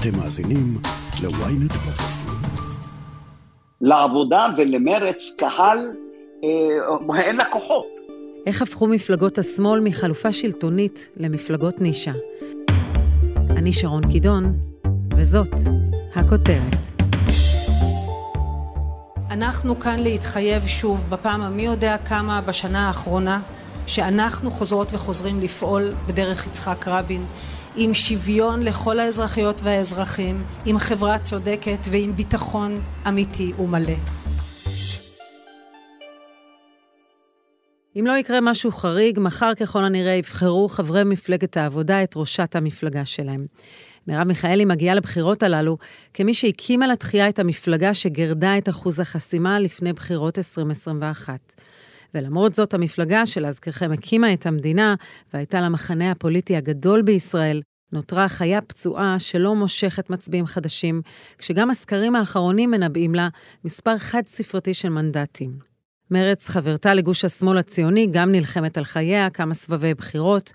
אתם מאזינים ל-ynet. לעבודה ולמרץ קהל אה, אין לקוחות. איך הפכו מפלגות השמאל מחלופה שלטונית למפלגות נישה? אני שרון קידון, וזאת הכותרת. אנחנו כאן להתחייב שוב, בפעם המי יודע כמה בשנה האחרונה, שאנחנו חוזרות וחוזרים לפעול בדרך יצחק רבין, עם שוויון לכל האזרחיות והאזרחים, עם חברה צודקת ועם ביטחון אמיתי ומלא. אם לא יקרה משהו חריג, מחר ככל הנראה יבחרו חברי מפלגת העבודה את ראשת המפלגה שלהם. מרב מיכאלי מגיעה לבחירות הללו כמי שהקימה לתחייה את המפלגה שגרדה את אחוז החסימה לפני בחירות 2021. ולמרות זאת, המפלגה שלהזכירכם הקימה את המדינה והייתה למחנה הפוליטי הגדול בישראל, נותרה חיה פצועה שלא מושכת מצביעים חדשים, כשגם הסקרים האחרונים מנבאים לה מספר חד-ספרתי של מנדטים. מרץ, חברתה לגוש השמאל הציוני, גם נלחמת על חייה כמה סבבי בחירות,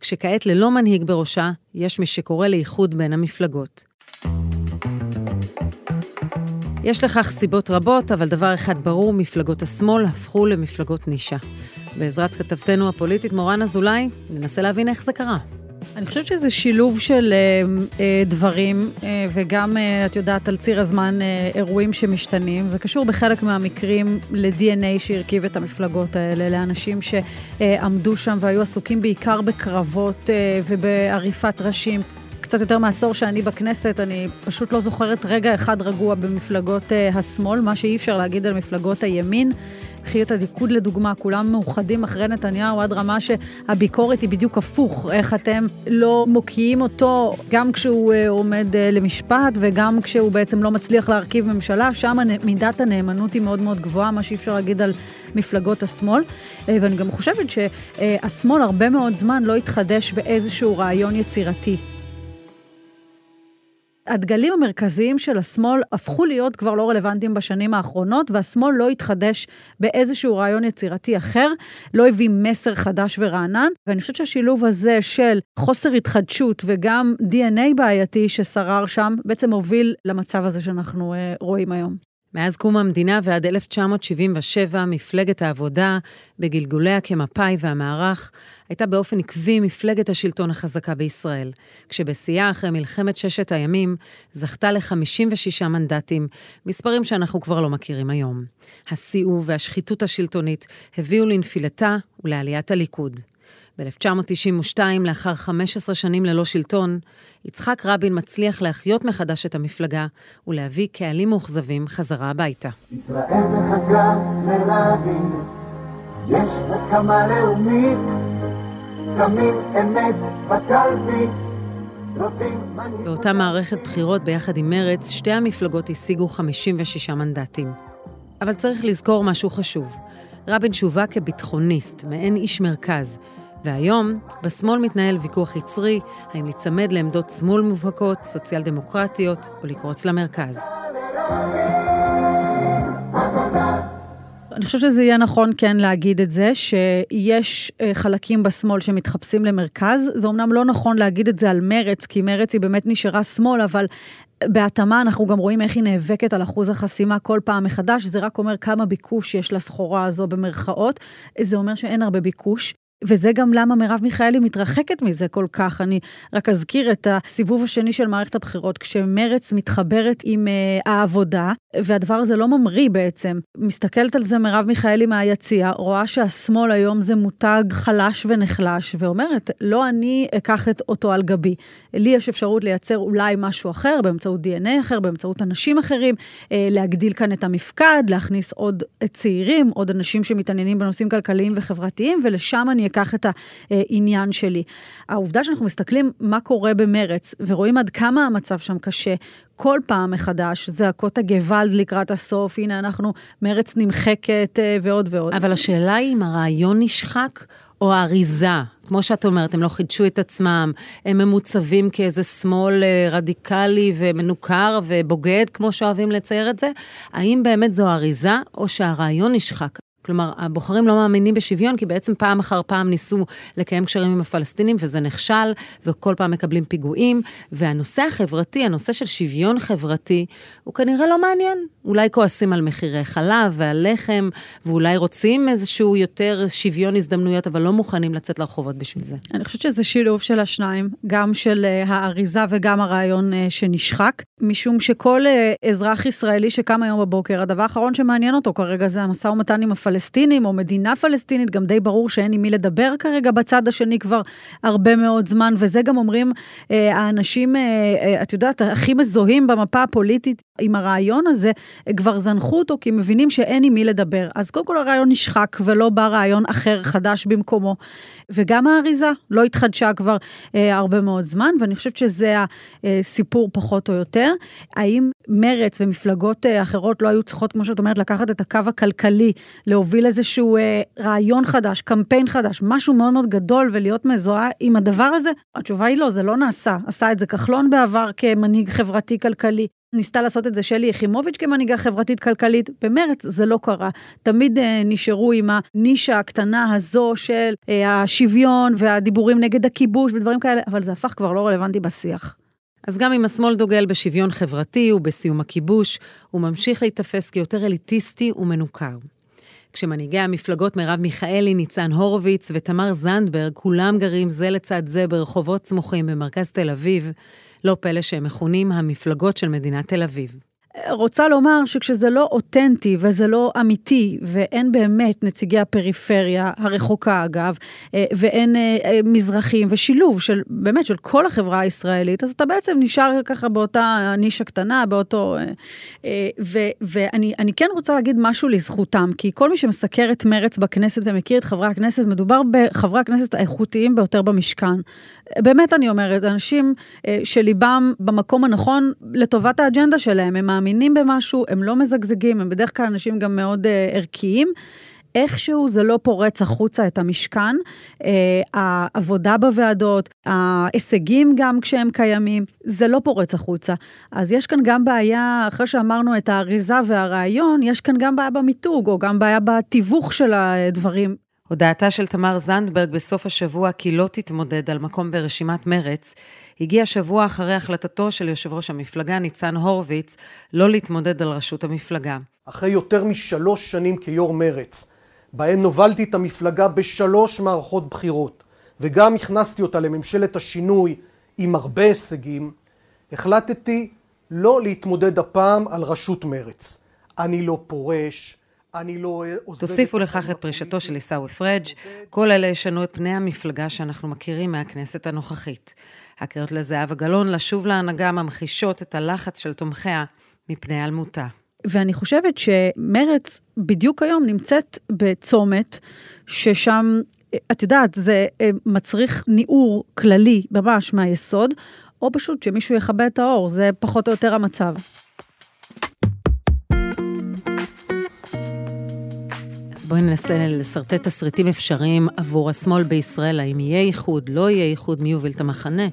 כשכעת ללא מנהיג בראשה, יש מי שקורא לאיחוד בין המפלגות. יש לכך סיבות רבות, אבל דבר אחד ברור, מפלגות השמאל הפכו למפלגות נישה. בעזרת כתבתנו הפוליטית מורן אזולאי, ננסה להבין איך זה קרה. אני חושבת שזה שילוב של אה, אה, דברים, אה, וגם, אה, את יודעת, על ציר הזמן, אה, אירועים שמשתנים. זה קשור בחלק מהמקרים ל-DNA שהרכיב את המפלגות האלה, לאנשים שעמדו שם והיו עסוקים בעיקר בקרבות אה, ובעריפת ראשים. קצת יותר מעשור שאני בכנסת, אני פשוט לא זוכרת רגע אחד רגוע במפלגות uh, השמאל, מה שאי אפשר להגיד על מפלגות הימין. קחי את הליכוד לדוגמה, כולם מאוחדים אחרי נתניהו עד רמה שהביקורת היא בדיוק הפוך, איך אתם לא מוקיעים אותו גם כשהוא uh, עומד uh, למשפט וגם כשהוא בעצם לא מצליח להרכיב ממשלה, שם מידת הנאמנות היא מאוד מאוד גבוהה, מה שאי אפשר להגיד על מפלגות השמאל. Uh, ואני גם חושבת שהשמאל הרבה מאוד זמן לא התחדש באיזשהו רעיון יצירתי. הדגלים המרכזיים של השמאל הפכו להיות כבר לא רלוונטיים בשנים האחרונות, והשמאל לא התחדש באיזשהו רעיון יצירתי אחר, לא הביא מסר חדש ורענן, ואני חושבת שהשילוב הזה של חוסר התחדשות וגם DNA בעייתי ששרר שם, בעצם הוביל למצב הזה שאנחנו uh, רואים היום. מאז קום המדינה ועד 1977, מפלגת העבודה, בגלגוליה כמפא"י והמערך, הייתה באופן עקבי מפלגת השלטון החזקה בישראל, כשבשיאה אחרי מלחמת ששת הימים, זכתה ל-56 מנדטים, מספרים שאנחנו כבר לא מכירים היום. הסיאוב והשחיתות השלטונית הביאו לנפילתה ולעליית הליכוד. ב-1992, לאחר 15 שנים ללא שלטון, יצחק רבין מצליח להחיות מחדש את המפלגה ולהביא קהלים מאוכזבים חזרה הביתה. ישראל מחכה לרבין, יש הסכמה לאומית, שמים אמת בקלפי. באותה מערכת בחירות ביחד עם מרץ, שתי המפלגות השיגו 56 מנדטים. אבל צריך לזכור משהו חשוב. רבין שווק כביטחוניסט, מעין איש מרכז, והיום, בשמאל מתנהל ויכוח יצרי, האם להיצמד לעמדות שמאל מובהקות, סוציאל דמוקרטיות, או לקרוץ למרכז. אני חושבת שזה יהיה נכון כן להגיד את זה, שיש אה, חלקים בשמאל שמתחפשים למרכז. זה אמנם לא נכון להגיד את זה על מרץ, כי מרץ היא באמת נשארה שמאל, אבל בהתאמה אנחנו גם רואים איך היא נאבקת על אחוז החסימה כל פעם מחדש, זה רק אומר כמה ביקוש יש לסחורה הזו במרכאות. זה אומר שאין הרבה ביקוש. וזה גם למה מרב מיכאלי מתרחקת מזה כל כך. אני רק אזכיר את הסיבוב השני של מערכת הבחירות, כשמרץ מתחברת עם uh, העבודה, והדבר הזה לא ממריא בעצם. מסתכלת על זה מרב מיכאלי מהיציע, רואה שהשמאל היום זה מותג חלש ונחלש, ואומרת, לא אני אקח את אותו על גבי. לי יש אפשרות לייצר אולי משהו אחר, באמצעות DNA אחר, באמצעות אנשים אחרים, uh, להגדיל כאן את המפקד, להכניס עוד צעירים, עוד אנשים שמתעניינים בנושאים כלכליים וחברתיים, ולשם אני אקח את העניין שלי. העובדה שאנחנו מסתכלים מה קורה במרץ, ורואים עד כמה המצב שם קשה, כל פעם מחדש, זעקות הגוואלד לקראת הסוף, הנה אנחנו, מרץ נמחקת אה, ועוד ועוד. אבל השאלה היא אם הרעיון נשחק או האריזה. כמו שאת אומרת, הם לא חידשו את עצמם, הם ממוצבים כאיזה שמאל אה, רדיקלי ומנוכר ובוגד, כמו שאוהבים לצייר את זה. האם באמת זו אריזה, או שהרעיון נשחק? כלומר, הבוחרים לא מאמינים בשוויון, כי בעצם פעם אחר פעם ניסו לקיים קשרים עם הפלסטינים, וזה נכשל, וכל פעם מקבלים פיגועים. והנושא החברתי, הנושא של שוויון חברתי, הוא כנראה לא מעניין. אולי כועסים על מחירי חלב ועל לחם, ואולי רוצים איזשהו יותר שוויון הזדמנויות, אבל לא מוכנים לצאת לרחובות בשביל זה. אני חושבת שזה שילוב של השניים, גם של uh, האריזה וגם הרעיון uh, שנשחק, משום שכל uh, אזרח ישראלי שקם היום בבוקר, הדבר האחרון שמעניין אותו כרגע זה המשא ומתן עם הפלסטינים. פלסטינים או מדינה פלסטינית, גם די ברור שאין עם מי לדבר כרגע בצד השני כבר הרבה מאוד זמן, וזה גם אומרים אה, האנשים, אה, אה, את יודעת, הכי מזוהים במפה הפוליטית עם הרעיון הזה, כבר זנחו אותו כי מבינים שאין עם מי לדבר. אז קודם כל הרעיון נשחק ולא בא רעיון אחר חדש במקומו. וגם האריזה לא התחדשה כבר אה, הרבה מאוד זמן, ואני חושבת שזה הסיפור פחות או יותר. האם מרץ ומפלגות אה, אחרות לא היו צריכות, כמו שאת אומרת, לקחת את הקו הכלכלי, להוביל איזשהו אה, רעיון חדש, קמפיין חדש, משהו מאוד מאוד גדול ולהיות מזוהה עם הדבר הזה? התשובה היא לא, זה לא נעשה. עשה את זה כחלון בעבר כמנהיג חברתי-כלכלי. ניסתה לעשות את זה שלי יחימוביץ' כמנהיגה חברתית-כלכלית, במרץ זה לא קרה. תמיד אה, נשארו עם הנישה הקטנה הזו של אה, השוויון והדיבורים נגד הכיבוש ודברים כאלה, אבל זה הפך כבר לא רלוונטי בשיח. אז גם אם השמאל דוגל בשוויון חברתי ובסיום הכיבוש, הוא ממשיך להיתפס כיותר אליטיסטי ומנוכר. כשמנהיגי המפלגות מרב מיכאלי, ניצן הורוביץ ותמר זנדברג, כולם גרים זה לצד זה ברחובות סמוכים במרכז תל אביב, לא פלא שהם מכונים המפלגות של מדינת תל אביב. רוצה לומר שכשזה לא אותנטי וזה לא אמיתי, ואין באמת נציגי הפריפריה, הרחוקה אגב, אה, ואין אה, אה, מזרחים, ושילוב של, באמת, של כל החברה הישראלית, אז אתה בעצם נשאר ככה באותה נישה קטנה, באותו... ו, ואני כן רוצה להגיד משהו לזכותם, כי כל מי שמסקר את מרץ בכנסת ומכיר את חברי הכנסת, מדובר בחברי הכנסת האיכותיים ביותר במשכן. באמת אני אומרת, אנשים שליבם במקום הנכון לטובת האג'נדה שלהם, הם מאמינים במשהו, הם לא מזגזגים, הם בדרך כלל אנשים גם מאוד uh, ערכיים. איכשהו זה לא פורץ החוצה את המשכן, uh, העבודה בוועדות, ההישגים גם כשהם קיימים, זה לא פורץ החוצה. אז יש כאן גם בעיה, אחרי שאמרנו את האריזה והרעיון, יש כאן גם בעיה במיתוג, או גם בעיה בתיווך של הדברים. הודעתה של תמר זנדברג בסוף השבוע כי לא תתמודד על מקום ברשימת מרץ, הגיע שבוע אחרי החלטתו של יושב ראש המפלגה ניצן הורוביץ לא להתמודד על ראשות המפלגה. אחרי יותר משלוש שנים כיו"ר מרץ, בהן הובלתי את המפלגה בשלוש מערכות בחירות, וגם הכנסתי אותה לממשלת השינוי עם הרבה הישגים, החלטתי לא להתמודד הפעם על ראשות מרץ. אני לא פורש, אני לא עוזב... תוסיפו לכך את פרישתו של עיסאווי פריג', כל אלה ישנו את פני המפלגה שאנחנו מכירים מהכנסת הנוכחית. הקריאות לזהבה גלאון לשוב להנהגה ממחישות את הלחץ של תומכיה מפני היעלמותה. ואני חושבת שמרץ בדיוק היום נמצאת בצומת ששם, את יודעת, זה אה, מצריך ניעור כללי ממש מהיסוד, או פשוט שמישהו יכבה את האור, זה פחות או יותר המצב. בואי ננסה לשרטט תסריטים אפשריים עבור השמאל בישראל, האם יהיה איחוד, לא יהיה איחוד, מי יוביל את המחנה?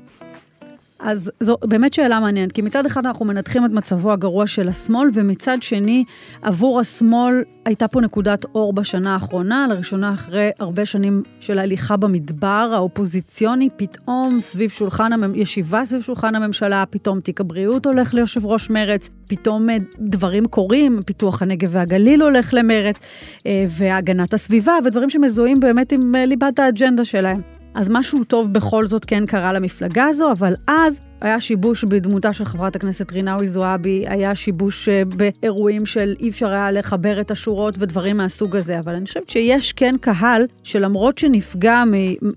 אז זו באמת שאלה מעניינת, כי מצד אחד אנחנו מנתחים את מצבו הגרוע של השמאל, ומצד שני, עבור השמאל הייתה פה נקודת אור בשנה האחרונה, לראשונה אחרי הרבה שנים של הליכה במדבר האופוזיציוני, פתאום סביב שולחן, המ... ישיבה סביב שולחן הממשלה, פתאום תיק הבריאות הולך ליושב ראש מרץ, פתאום אה, דברים קורים, פיתוח הנגב והגליל הולך למרץ, אה, והגנת הסביבה, ודברים שמזוהים באמת עם אה, ליבת האג'נדה שלהם. אז משהו טוב בכל זאת כן קרה למפלגה הזו, אבל אז היה שיבוש בדמותה של חברת הכנסת רינאוי זועבי, היה שיבוש אה, באירועים של אי אפשר היה לחבר את השורות ודברים מהסוג הזה, אבל אני חושבת שיש כן קהל שלמרות שנפגע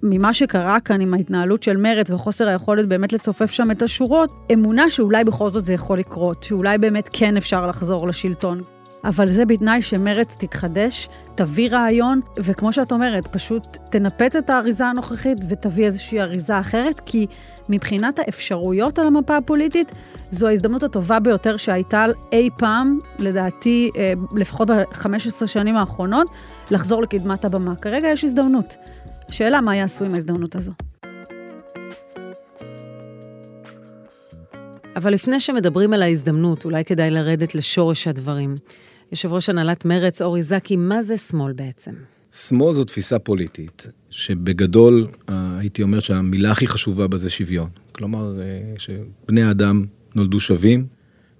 ממה שקרה כאן עם ההתנהלות של מרץ וחוסר היכולת באמת לצופף שם את השורות, אמונה שאולי בכל זאת זה יכול לקרות, שאולי באמת כן אפשר לחזור לשלטון. אבל זה בתנאי שמרץ תתחדש, תביא רעיון, וכמו שאת אומרת, פשוט תנפץ את האריזה הנוכחית ותביא איזושהי אריזה אחרת, כי מבחינת האפשרויות על המפה הפוליטית, זו ההזדמנות הטובה ביותר שהייתה אי פעם, לדעתי, אה, לפחות ב-15 שנים האחרונות, לחזור לקדמת הבמה. כרגע יש הזדמנות. השאלה מה יעשו עם ההזדמנות הזו. אבל לפני שמדברים על ההזדמנות, אולי כדאי לרדת לשורש הדברים. יושב ראש הנהלת מרץ, אורי זקי, מה זה שמאל בעצם? שמאל זו תפיסה פוליטית, שבגדול אה, הייתי אומר שהמילה הכי חשובה בה זה שוויון. כלומר, אה, שבני האדם נולדו שווים,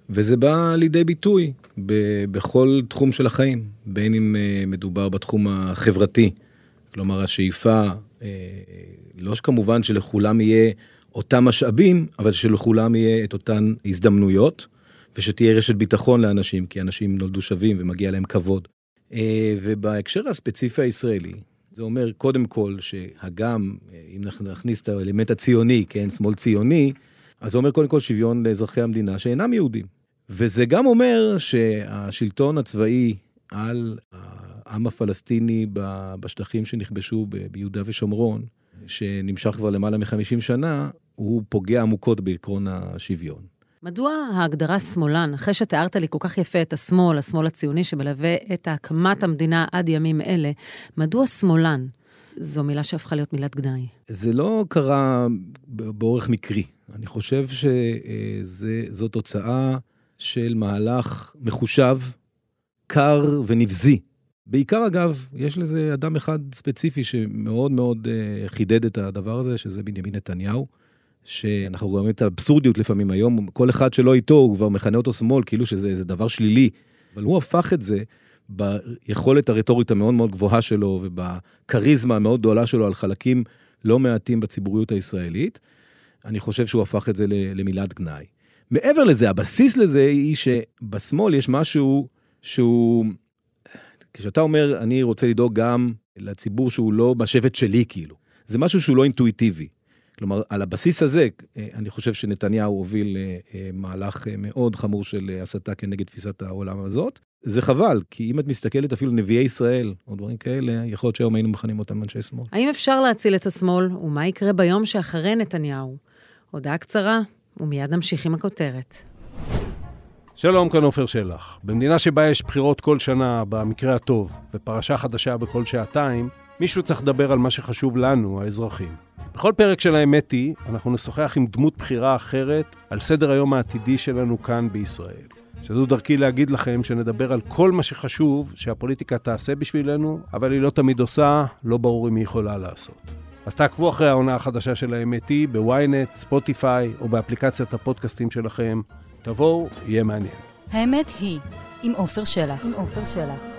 וזה בא לידי ביטוי ב- בכל תחום של החיים, בין אם אה, מדובר בתחום החברתי, כלומר השאיפה, לא שכמובן שלכולם יהיה אותם משאבים, אבל שלכולם יהיה את אותן הזדמנויות, ושתהיה רשת ביטחון לאנשים, כי אנשים נולדו שווים ומגיע להם כבוד. אה, ובהקשר הספציפי הישראלי, זה אומר קודם כל שהגם, אה, אם אנחנו נכניס את האלמנט הציוני, כן, שמאל ציוני, אז זה אומר קודם כל שוויון לאזרחי המדינה שאינם יהודים. וזה גם אומר שהשלטון הצבאי על העם הפלסטיני בשטחים שנכבשו ביהודה ושומרון, שנמשך כבר למעלה מ-50 שנה, הוא פוגע עמוקות בעקרון השוויון. מדוע ההגדרה שמאלן, אחרי שתיארת לי כל כך יפה את השמאל, השמאל הציוני שמלווה את הקמת המדינה עד ימים אלה, מדוע שמאלן? זו מילה שהפכה להיות מילת גנאי. זה לא קרה באורך מקרי. אני חושב שזו תוצאה של מהלך מחושב, קר ונבזי. בעיקר, אגב, יש לזה אדם אחד ספציפי שמאוד מאוד אה, חידד את הדבר הזה, שזה בנימין נתניהו. שאנחנו רואים את האבסורדיות לפעמים היום, כל אחד שלא איתו, הוא כבר מכנה אותו שמאל, כאילו שזה דבר שלילי, אבל הוא הפך את זה ביכולת הרטורית המאוד מאוד גבוהה שלו ובכריזמה המאוד גדולה שלו על חלקים לא מעטים בציבוריות הישראלית. אני חושב שהוא הפך את זה למילת גנאי. מעבר לזה, הבסיס לזה היא שבשמאל יש משהו שהוא, כשאתה אומר, אני רוצה לדאוג גם לציבור שהוא לא בשבט שלי, כאילו. זה משהו שהוא לא אינטואיטיבי. כלומר, על הבסיס הזה, אה, אני חושב שנתניהו הוביל אה, אה, מהלך מאוד חמור של הסתה כנגד תפיסת העולם הזאת. זה חבל, כי אם את מסתכלת אפילו נביאי ישראל, או דברים כאלה, יכול להיות שהיום היינו מכנים אותם אנשי שמאל. האם אפשר להציל את השמאל, ומה יקרה ביום שאחרי נתניהו? הודעה קצרה, ומיד נמשיך עם הכותרת. שלום, כאן עופר שלח. במדינה שבה יש בחירות כל שנה, במקרה הטוב, ופרשה חדשה בכל שעתיים, מישהו צריך לדבר על מה שחשוב לנו, האזרחים. בכל פרק של האמת היא, אנחנו נשוחח עם דמות בחירה אחרת על סדר היום העתידי שלנו כאן בישראל. שזו דרכי להגיד לכם שנדבר על כל מה שחשוב שהפוליטיקה תעשה בשבילנו, אבל היא לא תמיד עושה, לא ברור אם היא יכולה לעשות. אז תעקבו אחרי העונה החדשה של האמת היא בוויינט, ספוטיפיי או באפליקציית הפודקאסטים שלכם. תבואו, יהיה מעניין. האמת היא, עם עופר שלח. עם עופר שלח.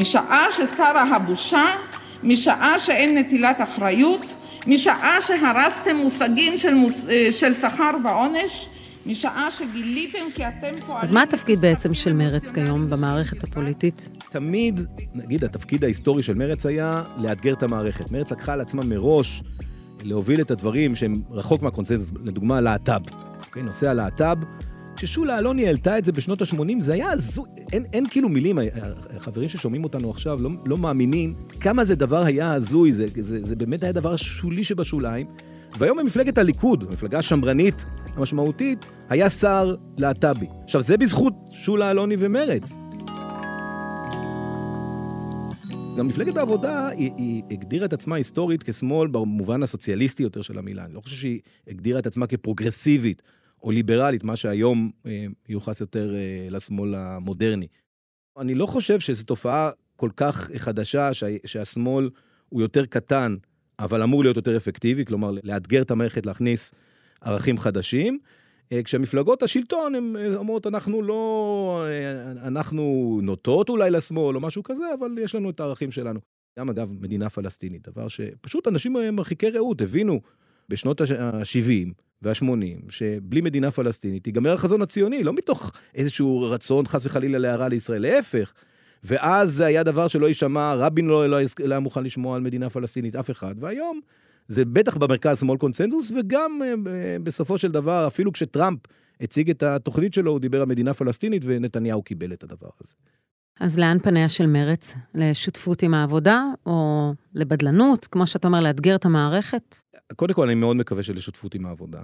משעה ששרה הבושה, משעה שאין נטילת אחריות, משעה שהרסתם מושגים של, מוס... אה, של שכר ועונש, משעה שגיליתם כי אתם פועלים... אז מה התפקיד בעצם של מרץ כיום במערכת הפוליטית? תמיד, נגיד, התפקיד ההיסטורי של מרץ היה לאתגר את המערכת. מרץ לקחה על עצמה מראש להוביל את הדברים שהם רחוק מהקונצנזוס, לדוגמה, להט"ב. אוקיי, נושא הלהט"ב. כששולה אלוני העלתה את זה בשנות ה-80, זה היה הזוי, אין, אין כאילו מילים, החברים ששומעים אותנו עכשיו לא, לא מאמינים כמה זה דבר היה הזוי, זה, זה, זה באמת היה דבר שולי שבשוליים. והיום במפלגת הליכוד, המפלגה השמרנית המשמעותית, היה שר להט"בי. עכשיו, זה בזכות שולה אלוני ומרץ. גם מפלגת העבודה, היא, היא הגדירה את עצמה היסטורית כשמאל במובן הסוציאליסטי יותר של המילה. אני לא חושב שהיא הגדירה את עצמה כפרוגרסיבית. או ליברלית, מה שהיום אה, מיוחס יותר אה, לשמאל המודרני. אני לא חושב שזו תופעה כל כך חדשה, שה, שהשמאל הוא יותר קטן, אבל אמור להיות יותר אפקטיבי, כלומר, לאתגר את המערכת, להכניס ערכים חדשים. אה, כשהמפלגות השלטון הן אומרות, אנחנו לא, אנחנו נוטות אולי לשמאל או משהו כזה, אבל יש לנו את הערכים שלנו. גם אגב, מדינה פלסטינית, דבר שפשוט אנשים מרחיקי ראות הבינו בשנות ה-70, וה-80, שבלי מדינה פלסטינית ייגמר החזון הציוני, לא מתוך איזשהו רצון חס וחלילה להרע לישראל, להפך. ואז זה היה דבר שלא יישמע, רבין לא, לא, לא היה מוכן לשמוע על מדינה פלסטינית, אף אחד. והיום זה בטח במרכז שמאל קונצנזוס, וגם אה, בסופו של דבר, אפילו כשטראמפ הציג את התוכנית שלו, הוא דיבר על מדינה פלסטינית, ונתניהו קיבל את הדבר הזה. אז לאן פניה של מרץ? לשותפות עם העבודה, או לבדלנות, כמו שאתה אומר, לאתגר את המערכת? קודם כל, אני מאוד מקווה שלשותפות עם העבודה.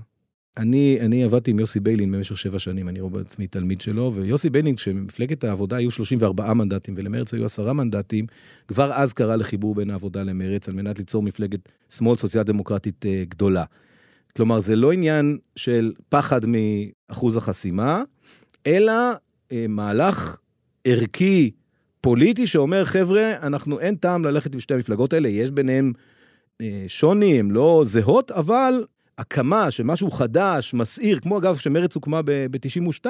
אני, אני עבדתי עם יוסי ביילין במשך שבע שנים, אני רואה בעצמי תלמיד שלו, ויוסי ביילין, כשמפלגת העבודה היו 34 מנדטים ולמרץ היו עשרה מנדטים, כבר אז קרא לחיבור בין העבודה למרץ, על מנת ליצור מפלגת שמאל סוציאל דמוקרטית אה, גדולה. כלומר, זה לא עניין של פחד מאחוז החסימה, אלא אה, מהלך ערכי, פוליטי, שאומר, חבר'ה, אנחנו, אין טעם ללכת עם שתי המפלגות האלה, יש ביניהן אה, שוני, הן לא זהות, אבל הקמה של משהו חדש, מסעיר, כמו אגב שמרץ הוקמה ב-92,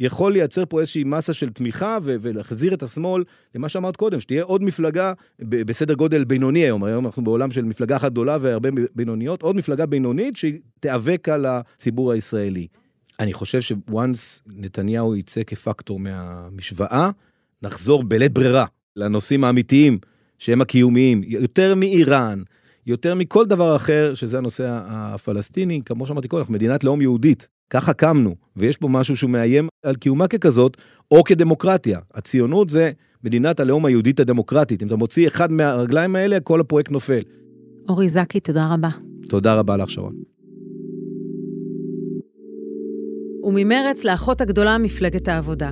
יכול לייצר פה איזושהי מסה של תמיכה ולהחזיר את השמאל למה שאמרת קודם, שתהיה עוד מפלגה בסדר גודל בינוני היום, היום אנחנו בעולם של מפלגה אחת גדולה והרבה בינוניות, עוד מפלגה בינונית שתיאבק על הציבור הישראלי. אני חושב שוואנס נתניהו יצא כפקטור מהמשוואה, נחזור בלית ברירה לנושאים האמיתיים שהם הקיומיים, יותר מאיראן, יותר מכל דבר אחר, שזה הנושא הפלסטיני, כמו שאמרתי קודם, אנחנו מדינת לאום יהודית, ככה קמנו, ויש פה משהו שהוא מאיים על קיומה ככזאת, או כדמוקרטיה. הציונות זה מדינת הלאום היהודית הדמוקרטית. אם אתה מוציא אחד מהרגליים האלה, כל הפרויקט נופל. אורי זקי, תודה רבה. תודה רבה לך, שרון. וממרץ לאחות הגדולה מפלגת העבודה.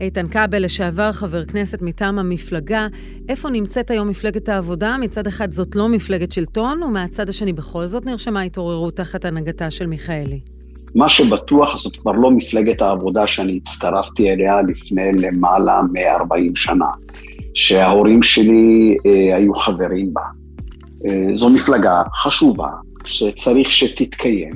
איתן כבל, לשעבר חבר כנסת מטעם המפלגה, איפה נמצאת היום מפלגת העבודה? מצד אחד זאת לא מפלגת שלטון, ומהצד השני בכל זאת נרשמה התעוררות תחת הנהגתה של מיכאלי. מה שבטוח זאת כבר לא מפלגת העבודה שאני הצטרפתי אליה לפני למעלה מ-40 שנה, שההורים שלי אה, היו חברים בה. אה, זו מפלגה חשובה, שצריך שתתקיים,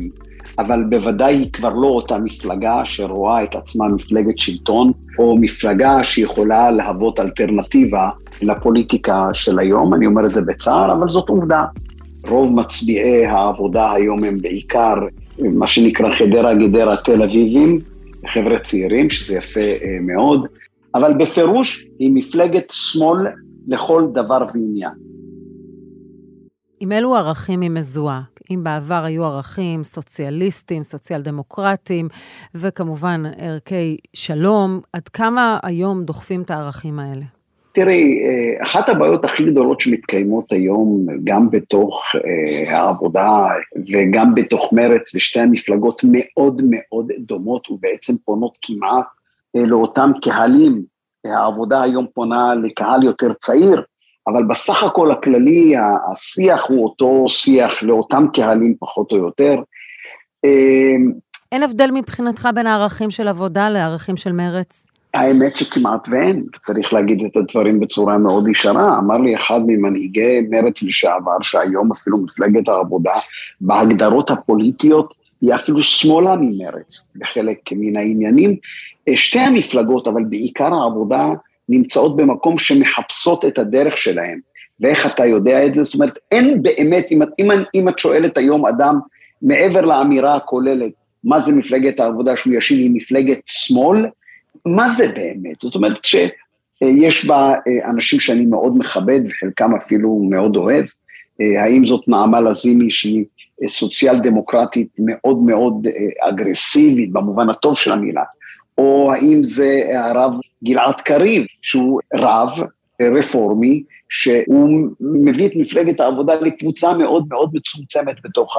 אבל בוודאי היא כבר לא אותה מפלגה שרואה את עצמה מפלגת שלטון, או מפלגה שיכולה להוות אלטרנטיבה לפוליטיקה של היום, אני אומר את זה בצער, אבל זאת עובדה. רוב מצביעי העבודה היום הם בעיקר מה שנקרא חדרה, גדרה, תל אביבים, חבר'ה צעירים, שזה יפה אה, מאוד, אבל בפירוש היא מפלגת שמאל לכל דבר ועניין. עם אילו ערכים היא מזוהה? אם בעבר היו ערכים סוציאליסטיים, סוציאל דמוקרטיים, וכמובן ערכי שלום, עד כמה היום דוחפים את הערכים האלה? תראי, אה, אחת הבעיות הכי גדולות שמתקיימות היום, גם בתוך אה, העבודה וגם בתוך מרץ, ושתי המפלגות מאוד מאוד דומות ובעצם פונות כמעט אה, לאותם קהלים. העבודה היום פונה לקהל יותר צעיר, אבל בסך הכל הכללי השיח הוא אותו שיח לאותם קהלים פחות או יותר. אין הבדל מבחינתך בין הערכים של עבודה לערכים של מרץ? האמת שכמעט ואין, צריך להגיד את הדברים בצורה מאוד ישרה. אמר לי אחד ממנהיגי מרץ לשעבר, שהיום אפילו מפלגת העבודה, בהגדרות הפוליטיות, היא אפילו שמאלה ממרץ, בחלק מן העניינים. שתי המפלגות, אבל בעיקר העבודה, נמצאות במקום שמחפשות את הדרך שלהם. ואיך אתה יודע את זה? זאת אומרת, אין באמת, אם, אם, אם את שואלת היום אדם, מעבר לאמירה הכוללת, מה זה מפלגת העבודה שהוא ישין עם מפלגת שמאל, מה זה באמת? זאת אומרת, כשיש בה אה, אנשים שאני מאוד מכבד, וחלקם אפילו מאוד אוהב, אה, האם זאת נעמה לזימי שהיא אה, סוציאל דמוקרטית מאוד מאוד אגרסיבית במובן הטוב של המילה, או האם זה הרב גלעד קריב, שהוא רב רפורמי, שהוא מביא את מפלגת העבודה לקבוצה מאוד מאוד מצומצמת בתוך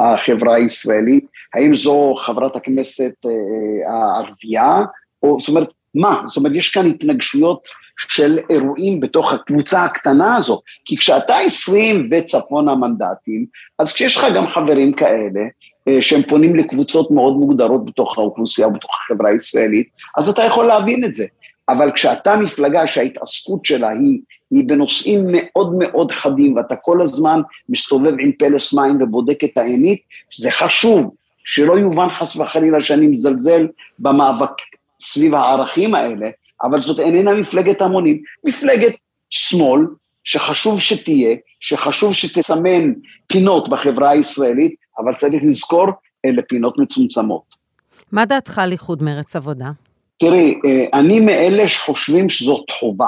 החברה הישראלית, האם זו חברת הכנסת הערבייה, או זאת אומרת, מה? זאת אומרת, יש כאן התנגשויות של אירועים בתוך הקבוצה הקטנה הזו, כי כשאתה עשרים וצפון המנדטים, אז כשיש לך גם חברים כאלה, אה, שהם פונים לקבוצות מאוד מוגדרות בתוך האוכלוסייה, בתוך החברה הישראלית, אז אתה יכול להבין את זה. אבל כשאתה מפלגה שההתעסקות שלה היא, היא בנושאים מאוד מאוד חדים, ואתה כל הזמן מסתובב עם פלס מים ובודק את העינית, זה חשוב, שלא יובן חס וחלילה שאני מזלזל במאבק סביב הערכים האלה, אבל זאת איננה מפלגת המונים, מפלגת שמאל, שחשוב שתהיה, שחשוב שתסמן פינות בחברה הישראלית, אבל צריך לזכור, אלה פינות מצומצמות. מה דעתך על איחוד מרץ עבודה? תראי, אה, אני מאלה שחושבים שזאת חובה,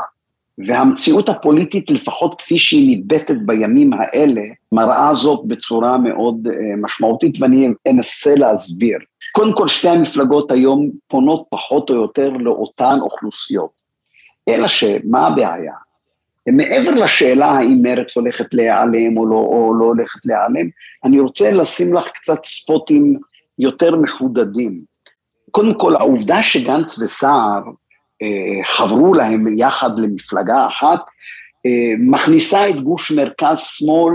והמציאות הפוליטית, לפחות כפי שהיא מתבטאת בימים האלה, מראה זאת בצורה מאוד אה, משמעותית, ואני אנסה להסביר. קודם כל שתי המפלגות היום פונות פחות או יותר לאותן אוכלוסיות. אלא שמה הבעיה? מעבר לשאלה האם מרץ הולכת להיעלם או לא, או לא הולכת להיעלם, אני רוצה לשים לך קצת ספוטים יותר מחודדים. קודם כל, העובדה שגנץ וסער אה, חברו להם יחד למפלגה אחת, אה, מכניסה את גוש מרכז-שמאל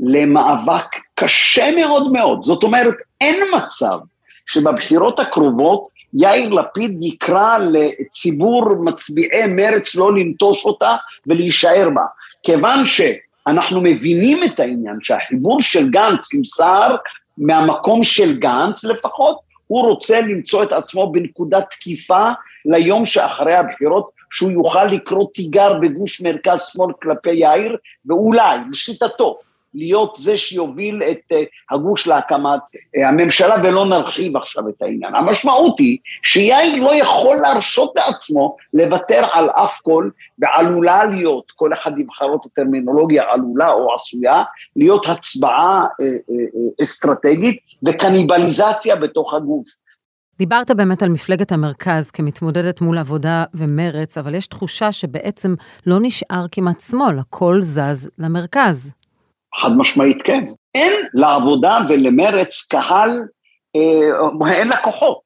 למאבק קשה מאוד מאוד. זאת אומרת, אין מצב שבבחירות הקרובות יאיר לפיד יקרא לציבור מצביעי מרץ לא לנטוש אותה ולהישאר בה. כיוון שאנחנו מבינים את העניין שהחיבור של גנץ עם סער, מהמקום של גנץ לפחות, הוא רוצה למצוא את עצמו בנקודת תקיפה ליום שאחרי הבחירות, שהוא יוכל לקרוא תיגר בגוש מרכז שמאל כלפי יאיר, ואולי, לשיטתו, להיות זה שיוביל את uh, הגוש להקמת uh, הממשלה, ולא נרחיב עכשיו את העניין. המשמעות היא שיאיר לא יכול להרשות לעצמו לוותר על אף קול, ועלולה להיות, כל אחד יבחר את הטרמינולוגיה עלולה או עשויה, להיות הצבעה uh, אסטרטגית וקניבליזציה בתוך הגוש. דיברת באמת על מפלגת המרכז כמתמודדת מול עבודה ומרץ, אבל יש תחושה שבעצם לא נשאר כמעט שמאל, הכל זז למרכז. חד משמעית כן. אין לעבודה ולמרץ קהל, אה, אין לקוחות.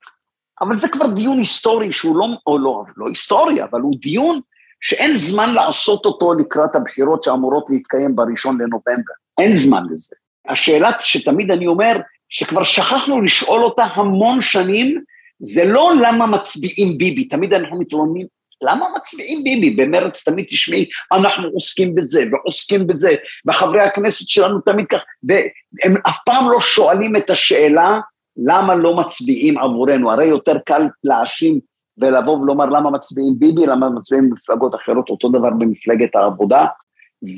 אבל זה כבר דיון היסטורי שהוא לא, או לא, לא היסטורי, אבל הוא דיון שאין זמן לעשות אותו לקראת הבחירות שאמורות להתקיים בראשון לנובמבר. אין זמן לזה. השאלה שתמיד אני אומר, שכבר שכחנו לשאול אותה המון שנים, זה לא למה מצביעים ביבי, תמיד אנחנו מתלוננים, למה מצביעים ביבי? במרץ תמיד תשמעי, אנחנו עוסקים בזה ועוסקים בזה, וחברי הכנסת שלנו תמיד כך, והם אף פעם לא שואלים את השאלה למה לא מצביעים עבורנו, הרי יותר קל להאשים ולבוא ולומר למה מצביעים ביבי, למה מצביעים במפלגות אחרות, אותו דבר במפלגת העבודה,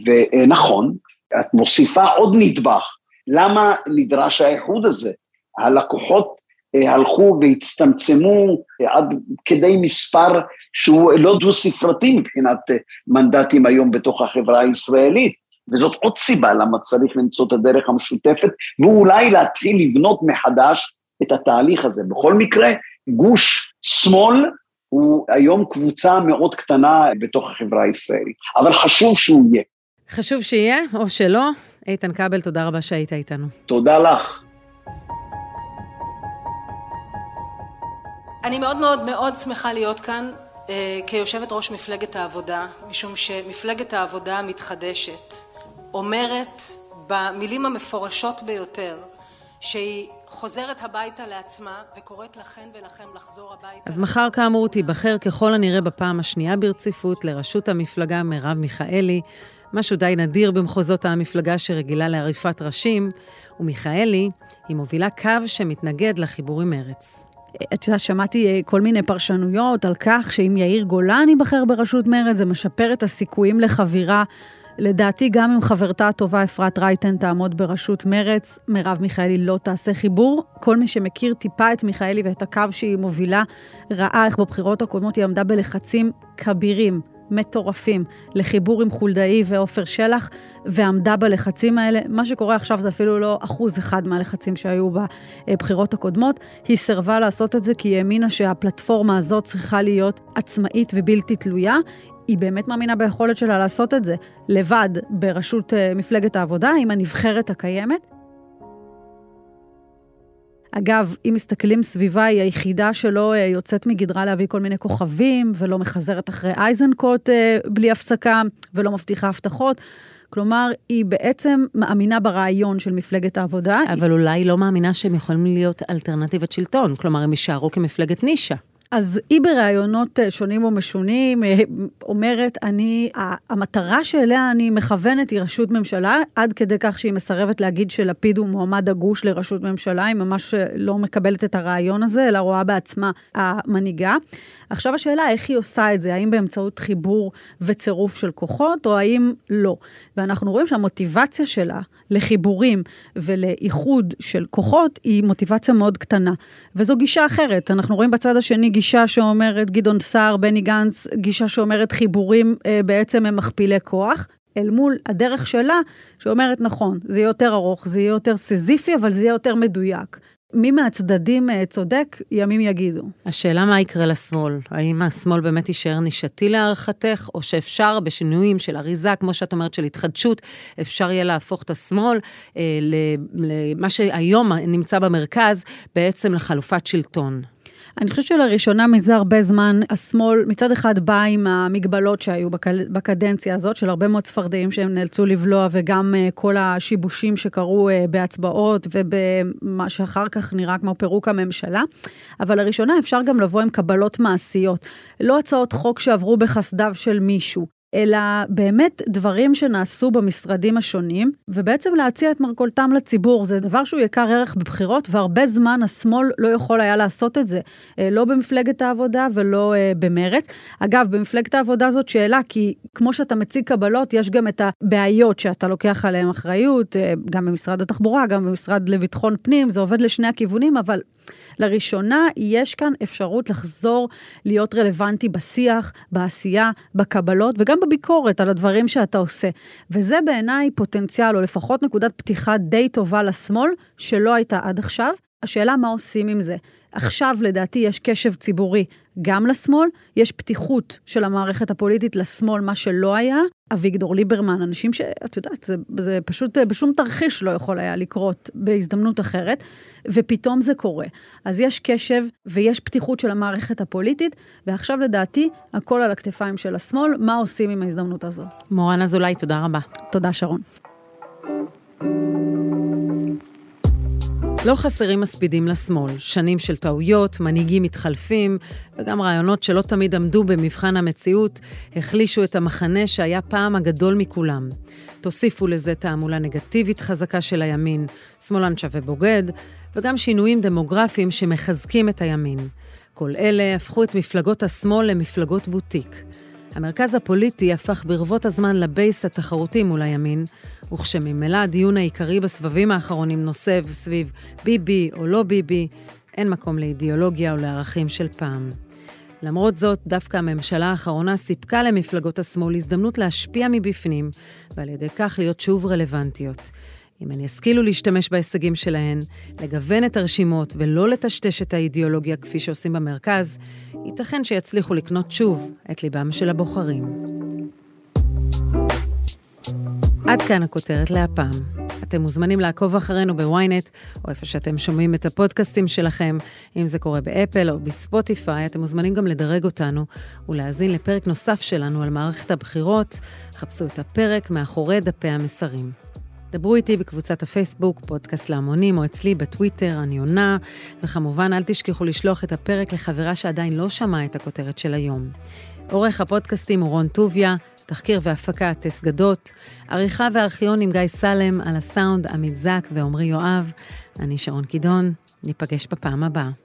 ונכון, את מוסיפה עוד נדבך, למה נדרש האיחוד הזה? הלקוחות הלכו והצטמצמו אה, עד כדי מספר שהוא לא דו-ספרתי מבחינת אה, מנדטים היום בתוך החברה הישראלית. וזאת עוד סיבה למה צריך למצוא את הדרך המשותפת, ואולי להתחיל לבנות מחדש את התהליך הזה. בכל מקרה, גוש שמאל הוא היום קבוצה מאוד קטנה בתוך החברה הישראלית, אבל חשוב שהוא יהיה. חשוב שיהיה, או שלא. איתן כבל, תודה רבה שהיית איתנו. תודה לך. אני מאוד מאוד מאוד שמחה להיות כאן אה, כיושבת ראש מפלגת העבודה, משום שמפלגת העבודה המתחדשת אומרת במילים המפורשות ביותר שהיא חוזרת הביתה לעצמה וקוראת לכן ולכם לחזור הביתה. אז מחר כאמור תיבחר ככל הנראה בפעם השנייה ברציפות לראשות המפלגה מרב מיכאלי, משהו די נדיר במחוזות המפלגה שרגילה לעריפת ראשים, ומיכאלי היא מובילה קו שמתנגד לחיבור עם מרץ. את יודעת, שמעתי אה, כל מיני פרשנויות על כך שאם יאיר גולן ייבחר בראשות מרצ, זה משפר את הסיכויים לחבירה. לדעתי, גם אם חברתה הטובה אפרת רייטן תעמוד בראשות מרץ, מרב מיכאלי לא תעשה חיבור. כל מי שמכיר טיפה את מיכאלי ואת הקו שהיא מובילה, ראה איך בבחירות הקודמות היא עמדה בלחצים כבירים מטורפים לחיבור עם חולדאי ועופר שלח, ועמדה בלחצים האלה. מה שקורה עכשיו זה אפילו לא אחוז אחד מהלחצים שהיו בבחירות הקודמות. היא סירבה לעשות את זה כי היא האמינה שהפלטפורמה הזאת צריכה להיות עצמאית ובלתי תלויה. היא באמת מאמינה ביכולת שלה לעשות את זה לבד בראשות אה, מפלגת העבודה עם הנבחרת הקיימת. אגב, אם מסתכלים סביבה, היא היחידה שלא אה, יוצאת מגדרה להביא כל מיני כוכבים, ולא מחזרת אחרי אייזנקוט אה, בלי הפסקה, ולא מבטיחה הבטחות. כלומר, היא בעצם מאמינה ברעיון של מפלגת העבודה. אבל היא... אולי היא לא מאמינה שהם יכולים להיות אלטרנטיבת שלטון, כלומר, הם יישארו כמפלגת נישה. אז היא בראיונות אה, שונים ומשונים אה, אומרת, אני, המטרה שאליה אני מכוונת היא ראשות ממשלה, עד כדי כך שהיא מסרבת להגיד שלפיד הוא מועמד הגוש לראשות ממשלה, היא ממש אה, לא מקבלת את הרעיון הזה, אלא רואה בעצמה המנהיגה. עכשיו השאלה, איך היא עושה את זה? האם באמצעות חיבור וצירוף של כוחות, או האם לא? ואנחנו רואים שהמוטיבציה שלה לחיבורים ולאיחוד של כוחות היא מוטיבציה מאוד קטנה. וזו גישה אחרת. אנחנו רואים בצד השני גישה שאומרת גדעון סער, בני גנץ, גישה שאומרת חיבורים אה, בעצם הם מכפילי כוח. אל מול הדרך שלה, שאומרת, נכון, זה יהיה יותר ארוך, זה יהיה יותר סיזיפי, אבל זה יהיה יותר מדויק. מי מהצדדים אה, צודק, ימים יגידו. השאלה מה יקרה לשמאל. האם השמאל באמת יישאר נישתי להערכתך, או שאפשר בשינויים של אריזה, כמו שאת אומרת, של התחדשות, אפשר יהיה להפוך את השמאל אה, למה שהיום נמצא במרכז, בעצם לחלופת שלטון. אני חושבת שלראשונה מזה הרבה זמן, השמאל מצד אחד בא עם המגבלות שהיו בקדנציה הזאת, של הרבה מאוד צפרדעים שהם נאלצו לבלוע, וגם uh, כל השיבושים שקרו uh, בהצבעות ובמה שאחר כך נראה כמו פירוק הממשלה. אבל לראשונה אפשר גם לבוא עם קבלות מעשיות. לא הצעות חוק שעברו בחסדיו של מישהו. אלא באמת דברים שנעשו במשרדים השונים, ובעצם להציע את מרכולתם לציבור. זה דבר שהוא יקר ערך בבחירות, והרבה זמן השמאל לא יכול היה לעשות את זה. אה, לא במפלגת העבודה ולא אה, במרץ. אגב, במפלגת העבודה זאת שאלה, כי כמו שאתה מציג קבלות, יש גם את הבעיות שאתה לוקח עליהן אחריות, אה, גם במשרד התחבורה, גם במשרד לביטחון פנים, זה עובד לשני הכיוונים, אבל לראשונה יש כאן אפשרות לחזור להיות רלוונטי בשיח, בעשייה, בקבלות וגם בביקורת על הדברים שאתה עושה. וזה בעיניי פוטנציאל, או לפחות נקודת פתיחה די טובה לשמאל, שלא הייתה עד עכשיו. השאלה מה עושים עם זה. עכשיו לדעתי יש קשב ציבורי גם לשמאל, יש פתיחות של המערכת הפוליטית לשמאל, מה שלא היה. אביגדור ליברמן, אנשים שאת יודעת, זה, זה פשוט בשום תרחיש לא יכול היה לקרות בהזדמנות אחרת, ופתאום זה קורה. אז יש קשב ויש פתיחות של המערכת הפוליטית, ועכשיו לדעתי הכל על הכתפיים של השמאל, מה עושים עם ההזדמנות הזו. מורן אזולאי, תודה רבה. תודה שרון. לא חסרים מספידים לשמאל, שנים של טעויות, מנהיגים מתחלפים, וגם רעיונות שלא תמיד עמדו במבחן המציאות, החלישו את המחנה שהיה פעם הגדול מכולם. תוסיפו לזה תעמולה נגטיבית חזקה של הימין, שמאלן שווה בוגד, וגם שינויים דמוגרפיים שמחזקים את הימין. כל אלה הפכו את מפלגות השמאל למפלגות בוטיק. המרכז הפוליטי הפך ברבות הזמן לבייס התחרותי מול הימין, וכשממילא הדיון העיקרי בסבבים האחרונים נוסב סביב ביבי או לא ביבי, אין מקום לאידיאולוגיה או לערכים של פעם. למרות זאת, דווקא הממשלה האחרונה סיפקה למפלגות השמאל הזדמנות להשפיע מבפנים, ועל ידי כך להיות שוב רלוונטיות. אם הן ישכילו להשתמש בהישגים שלהן, לגוון את הרשימות ולא לטשטש את האידיאולוגיה כפי שעושים במרכז, ייתכן שיצליחו לקנות שוב את ליבם של הבוחרים. עד כאן הכותרת להפעם. אתם מוזמנים לעקוב אחרינו בוויינט, או איפה שאתם שומעים את הפודקאסטים שלכם, אם זה קורה באפל או בספוטיפיי, אתם מוזמנים גם לדרג אותנו ולהאזין לפרק נוסף שלנו על מערכת הבחירות. חפשו את הפרק מאחורי דפי המסרים. דברו איתי בקבוצת הפייסבוק, פודקאסט להמונים, או אצלי בטוויטר, אני עונה, וכמובן אל תשכחו לשלוח את הפרק לחברה שעדיין לא שמעה את הכותרת של היום. עורך הפודקאסטים הוא רון טוביה, תחקיר והפקה טס גדות, עריכה וארכיון עם גיא סלם, על הסאונד עמית זק ועמרי יואב. אני שרון קידון, ניפגש בפעם הבאה.